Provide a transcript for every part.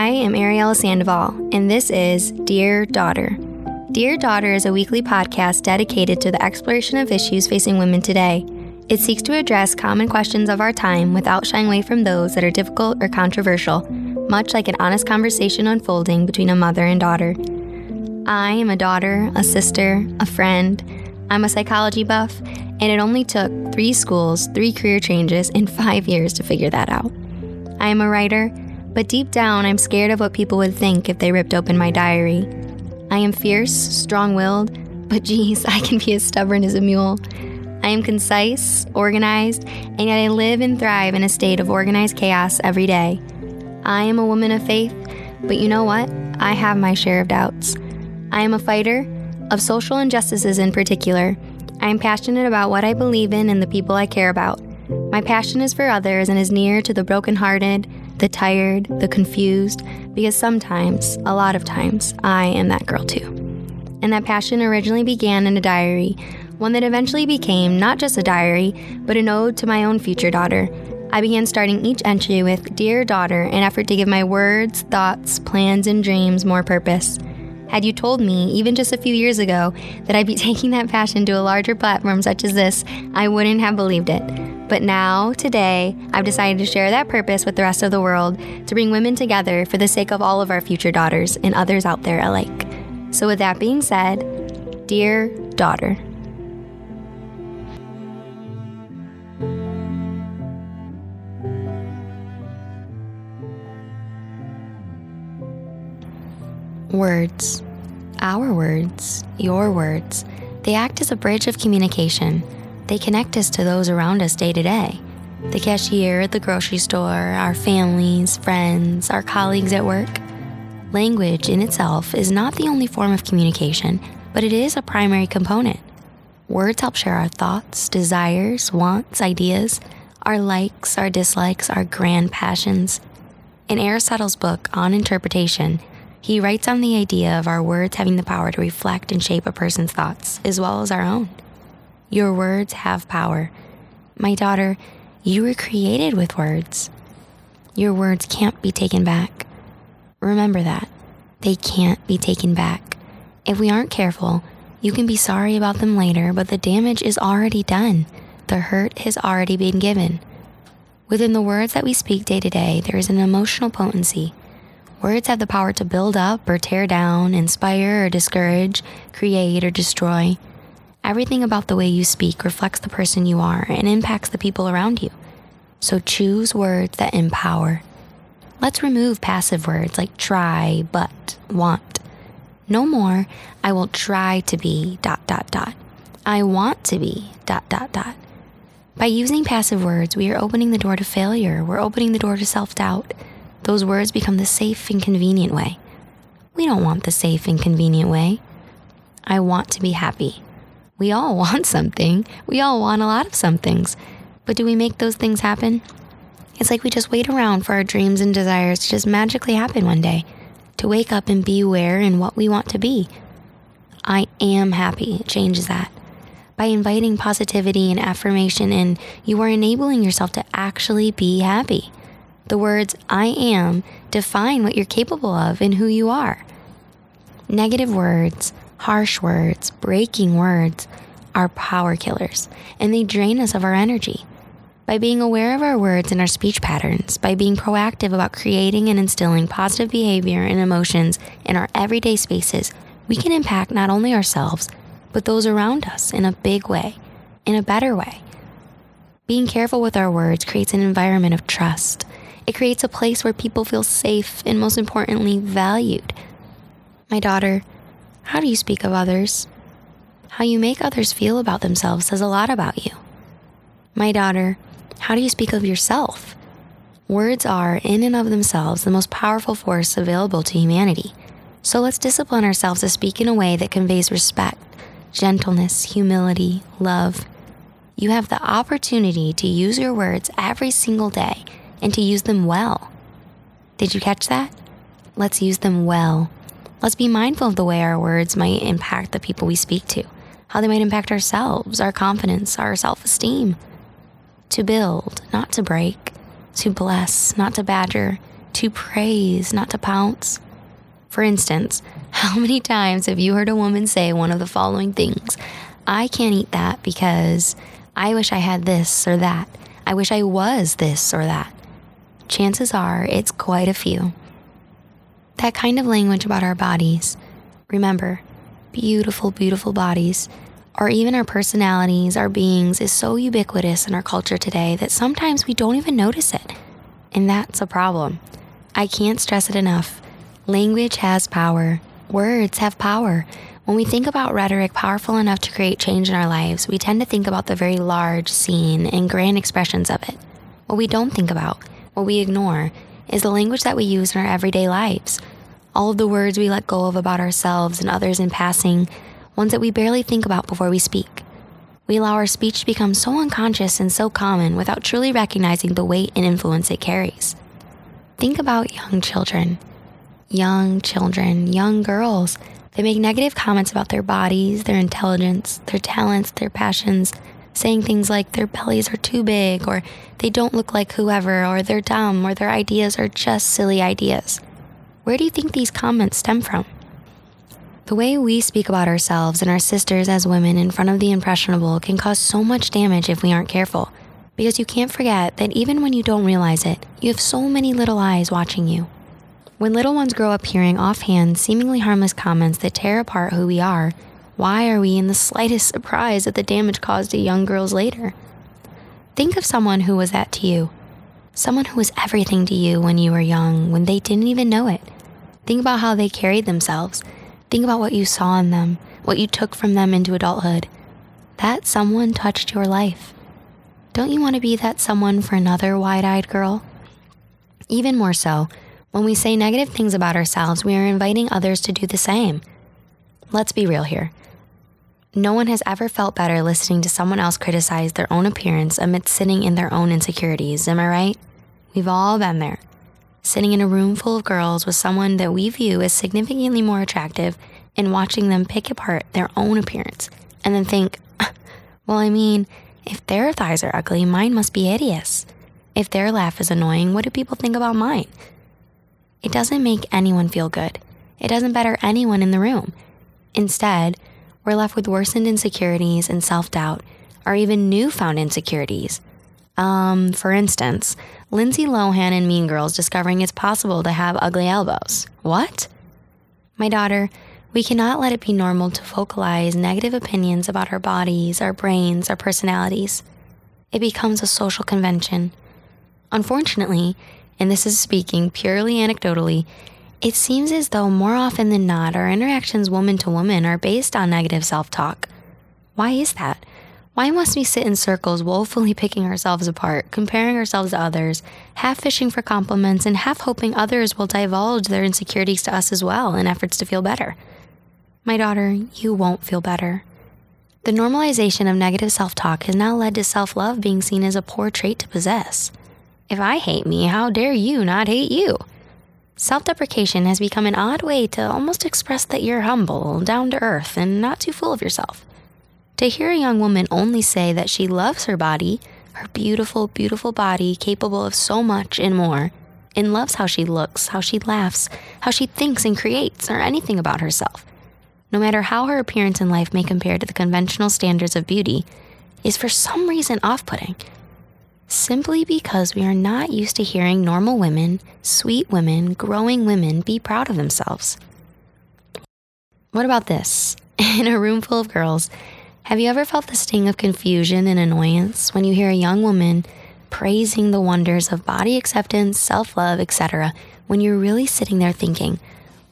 I am Ariella Sandoval, and this is Dear Daughter. Dear Daughter is a weekly podcast dedicated to the exploration of issues facing women today. It seeks to address common questions of our time without shying away from those that are difficult or controversial, much like an honest conversation unfolding between a mother and daughter. I am a daughter, a sister, a friend. I'm a psychology buff, and it only took three schools, three career changes, and five years to figure that out. I am a writer, but deep down, I'm scared of what people would think if they ripped open my diary. I am fierce, strong willed, but geez, I can be as stubborn as a mule. I am concise, organized, and yet I live and thrive in a state of organized chaos every day. I am a woman of faith, but you know what? I have my share of doubts. I am a fighter, of social injustices in particular. I am passionate about what I believe in and the people I care about. My passion is for others and is near to the brokenhearted, the tired, the confused, because sometimes, a lot of times, I am that girl too. And that passion originally began in a diary, one that eventually became not just a diary, but an ode to my own future daughter. I began starting each entry with Dear Daughter, an effort to give my words, thoughts, plans, and dreams more purpose. Had you told me, even just a few years ago, that I'd be taking that passion to a larger platform such as this, I wouldn't have believed it. But now, today, I've decided to share that purpose with the rest of the world to bring women together for the sake of all of our future daughters and others out there alike. So, with that being said, dear daughter, Words. Our words, your words, they act as a bridge of communication. They connect us to those around us day to day the cashier at the grocery store, our families, friends, our colleagues at work. Language in itself is not the only form of communication, but it is a primary component. Words help share our thoughts, desires, wants, ideas, our likes, our dislikes, our grand passions. In Aristotle's book on interpretation, he writes on the idea of our words having the power to reflect and shape a person's thoughts, as well as our own. Your words have power. My daughter, you were created with words. Your words can't be taken back. Remember that. They can't be taken back. If we aren't careful, you can be sorry about them later, but the damage is already done. The hurt has already been given. Within the words that we speak day to day, there is an emotional potency Words have the power to build up or tear down, inspire or discourage, create or destroy. Everything about the way you speak reflects the person you are and impacts the people around you. So choose words that empower. Let's remove passive words like try, but, want. No more, I will try to be, dot, dot, dot. I want to be, dot, dot, dot. By using passive words, we are opening the door to failure. We're opening the door to self doubt those words become the safe and convenient way. We don't want the safe and convenient way. I want to be happy. We all want something. We all want a lot of some things. But do we make those things happen? It's like we just wait around for our dreams and desires to just magically happen one day, to wake up and be where and what we want to be. I am happy changes that. By inviting positivity and affirmation in, you are enabling yourself to actually be happy. The words I am define what you're capable of and who you are. Negative words, harsh words, breaking words are power killers, and they drain us of our energy. By being aware of our words and our speech patterns, by being proactive about creating and instilling positive behavior and emotions in our everyday spaces, we can impact not only ourselves, but those around us in a big way, in a better way. Being careful with our words creates an environment of trust, it creates a place where people feel safe and, most importantly, valued. My daughter, how do you speak of others? How you make others feel about themselves says a lot about you. My daughter, how do you speak of yourself? Words are, in and of themselves, the most powerful force available to humanity. So let's discipline ourselves to speak in a way that conveys respect, gentleness, humility, love. You have the opportunity to use your words every single day and to use them well. Did you catch that? Let's use them well. Let's be mindful of the way our words might impact the people we speak to, how they might impact ourselves, our confidence, our self esteem. To build, not to break. To bless, not to badger. to praise, not to pounce. For instance, how many times have you heard a woman say one of the following things? I can't eat that because I wish I had this or that. I wish I was this or that. Chances are it's quite a few. That kind of language about our bodies, remember, beautiful, beautiful bodies, or even our personalities, our beings, is so ubiquitous in our culture today that sometimes we don't even notice it. And that's a problem. I can't stress it enough. Language has power, words have power. When we think about rhetoric powerful enough to create change in our lives, we tend to think about the very large, seen, and grand expressions of it. What we don't think about, what we ignore, is the language that we use in our everyday lives. All of the words we let go of about ourselves and others in passing, ones that we barely think about before we speak. We allow our speech to become so unconscious and so common without truly recognizing the weight and influence it carries. Think about young children. Young children, young girls they make negative comments about their bodies, their intelligence, their talents, their passions, saying things like their bellies are too big, or they don't look like whoever, or they're dumb, or their ideas are just silly ideas. Where do you think these comments stem from? The way we speak about ourselves and our sisters as women in front of the impressionable can cause so much damage if we aren't careful. Because you can't forget that even when you don't realize it, you have so many little eyes watching you. When little ones grow up hearing offhand, seemingly harmless comments that tear apart who we are, why are we in the slightest surprise at the damage caused to young girls later? Think of someone who was that to you. Someone who was everything to you when you were young, when they didn't even know it. Think about how they carried themselves. Think about what you saw in them, what you took from them into adulthood. That someone touched your life. Don't you want to be that someone for another wide eyed girl? Even more so, when we say negative things about ourselves, we are inviting others to do the same. Let's be real here. No one has ever felt better listening to someone else criticize their own appearance amidst sitting in their own insecurities, am I right? We've all been there. Sitting in a room full of girls with someone that we view as significantly more attractive and watching them pick apart their own appearance and then think, well, I mean, if their thighs are ugly, mine must be hideous. If their laugh is annoying, what do people think about mine? It doesn't make anyone feel good. It doesn't better anyone in the room. Instead, we're left with worsened insecurities and self doubt, or even newfound insecurities. Um, for instance, Lindsay Lohan in Mean Girls discovering it's possible to have ugly elbows. What? My daughter, we cannot let it be normal to vocalize negative opinions about our bodies, our brains, our personalities. It becomes a social convention. Unfortunately, and this is speaking purely anecdotally, it seems as though more often than not, our interactions woman to woman are based on negative self talk. Why is that? Why must we sit in circles woefully picking ourselves apart, comparing ourselves to others, half fishing for compliments, and half hoping others will divulge their insecurities to us as well in efforts to feel better? My daughter, you won't feel better. The normalization of negative self talk has now led to self love being seen as a poor trait to possess. If I hate me, how dare you not hate you? Self deprecation has become an odd way to almost express that you're humble, down to earth, and not too full of yourself. To hear a young woman only say that she loves her body, her beautiful, beautiful body capable of so much and more, and loves how she looks, how she laughs, how she thinks and creates, or anything about herself, no matter how her appearance in life may compare to the conventional standards of beauty, is for some reason off putting simply because we are not used to hearing normal women, sweet women, growing women be proud of themselves. What about this? In a room full of girls, have you ever felt the sting of confusion and annoyance when you hear a young woman praising the wonders of body acceptance, self love, etc., when you're really sitting there thinking,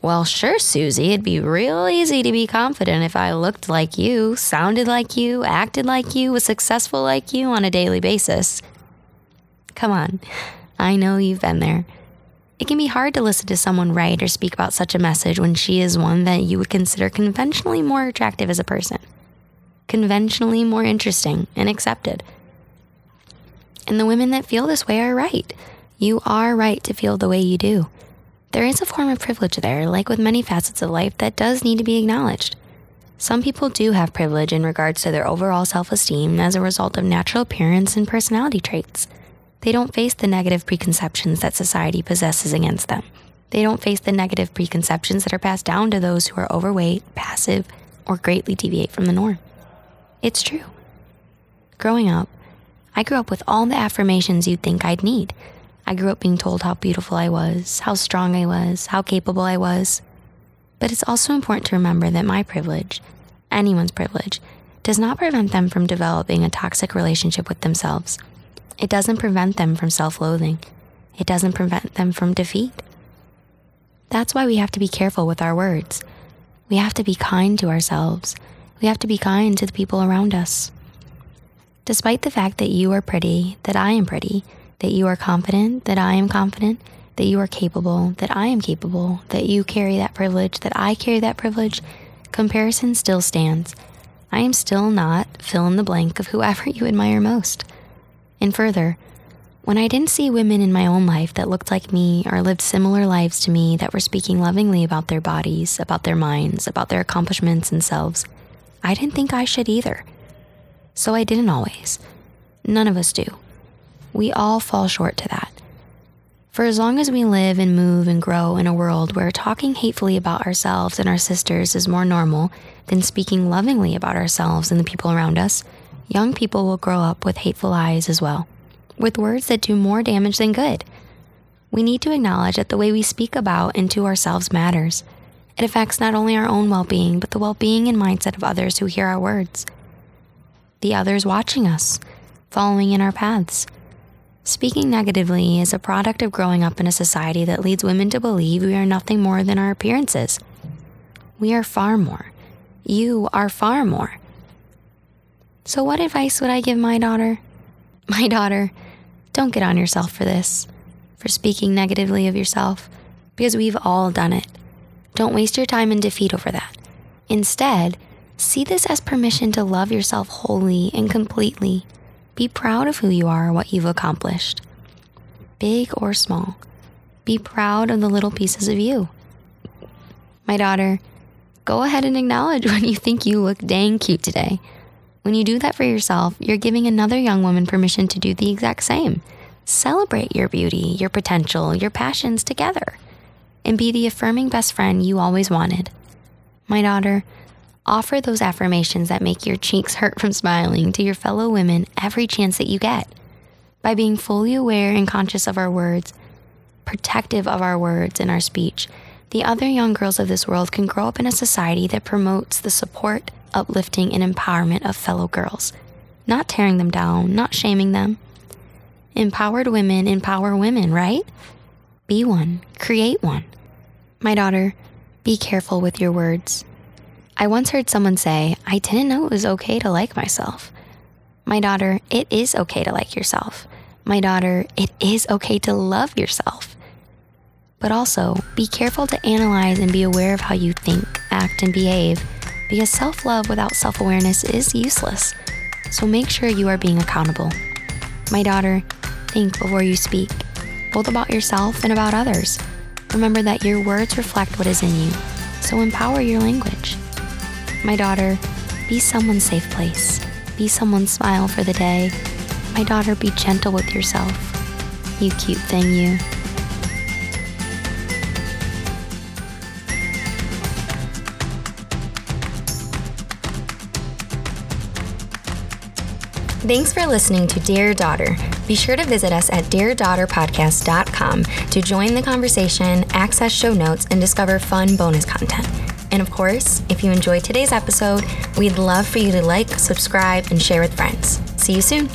well, sure, Susie, it'd be real easy to be confident if I looked like you, sounded like you, acted like you, was successful like you on a daily basis. Come on. I know you've been there. It can be hard to listen to someone write or speak about such a message when she is one that you would consider conventionally more attractive as a person, conventionally more interesting and accepted. And the women that feel this way are right. You are right to feel the way you do. There is a form of privilege there, like with many facets of life, that does need to be acknowledged. Some people do have privilege in regards to their overall self esteem as a result of natural appearance and personality traits. They don't face the negative preconceptions that society possesses against them. They don't face the negative preconceptions that are passed down to those who are overweight, passive, or greatly deviate from the norm. It's true. Growing up, I grew up with all the affirmations you'd think I'd need. I grew up being told how beautiful I was, how strong I was, how capable I was. But it's also important to remember that my privilege, anyone's privilege, does not prevent them from developing a toxic relationship with themselves. It doesn't prevent them from self loathing. It doesn't prevent them from defeat. That's why we have to be careful with our words. We have to be kind to ourselves. We have to be kind to the people around us. Despite the fact that you are pretty, that I am pretty, that you are confident, that I am confident, that you are capable, that I am capable, that you carry that privilege, that I carry that privilege, comparison still stands. I am still not fill in the blank of whoever you admire most. And further, when I didn't see women in my own life that looked like me or lived similar lives to me that were speaking lovingly about their bodies, about their minds, about their accomplishments and selves, I didn't think I should either. So I didn't always. None of us do. We all fall short to that. For as long as we live and move and grow in a world where talking hatefully about ourselves and our sisters is more normal than speaking lovingly about ourselves and the people around us, young people will grow up with hateful eyes as well, with words that do more damage than good. We need to acknowledge that the way we speak about and to ourselves matters. It affects not only our own well being, but the well being and mindset of others who hear our words. The others watching us, following in our paths. Speaking negatively is a product of growing up in a society that leads women to believe we are nothing more than our appearances. We are far more. You are far more. So, what advice would I give my daughter? My daughter, don't get on yourself for this, for speaking negatively of yourself, because we've all done it. Don't waste your time in defeat over that. Instead, see this as permission to love yourself wholly and completely. Be proud of who you are, what you've accomplished, big or small. Be proud of the little pieces of you. My daughter, go ahead and acknowledge when you think you look dang cute today. When you do that for yourself, you're giving another young woman permission to do the exact same. Celebrate your beauty, your potential, your passions together, and be the affirming best friend you always wanted. My daughter, offer those affirmations that make your cheeks hurt from smiling to your fellow women every chance that you get. By being fully aware and conscious of our words, protective of our words and our speech, the other young girls of this world can grow up in a society that promotes the support, uplifting, and empowerment of fellow girls, not tearing them down, not shaming them. Empowered women empower women, right? Be one, create one. My daughter, be careful with your words. I once heard someone say, I didn't know it was okay to like myself. My daughter, it is okay to like yourself. My daughter, it is okay to love yourself. But also, be careful to analyze and be aware of how you think, act, and behave because self love without self awareness is useless. So make sure you are being accountable. My daughter, think before you speak, both about yourself and about others. Remember that your words reflect what is in you, so empower your language. My daughter, be someone's safe place. Be someone's smile for the day. My daughter, be gentle with yourself. You cute thing, you. Thanks for listening to Dear Daughter. Be sure to visit us at deardaughterpodcast.com to join the conversation, access show notes, and discover fun bonus content. And of course, if you enjoyed today's episode, we'd love for you to like, subscribe, and share with friends. See you soon.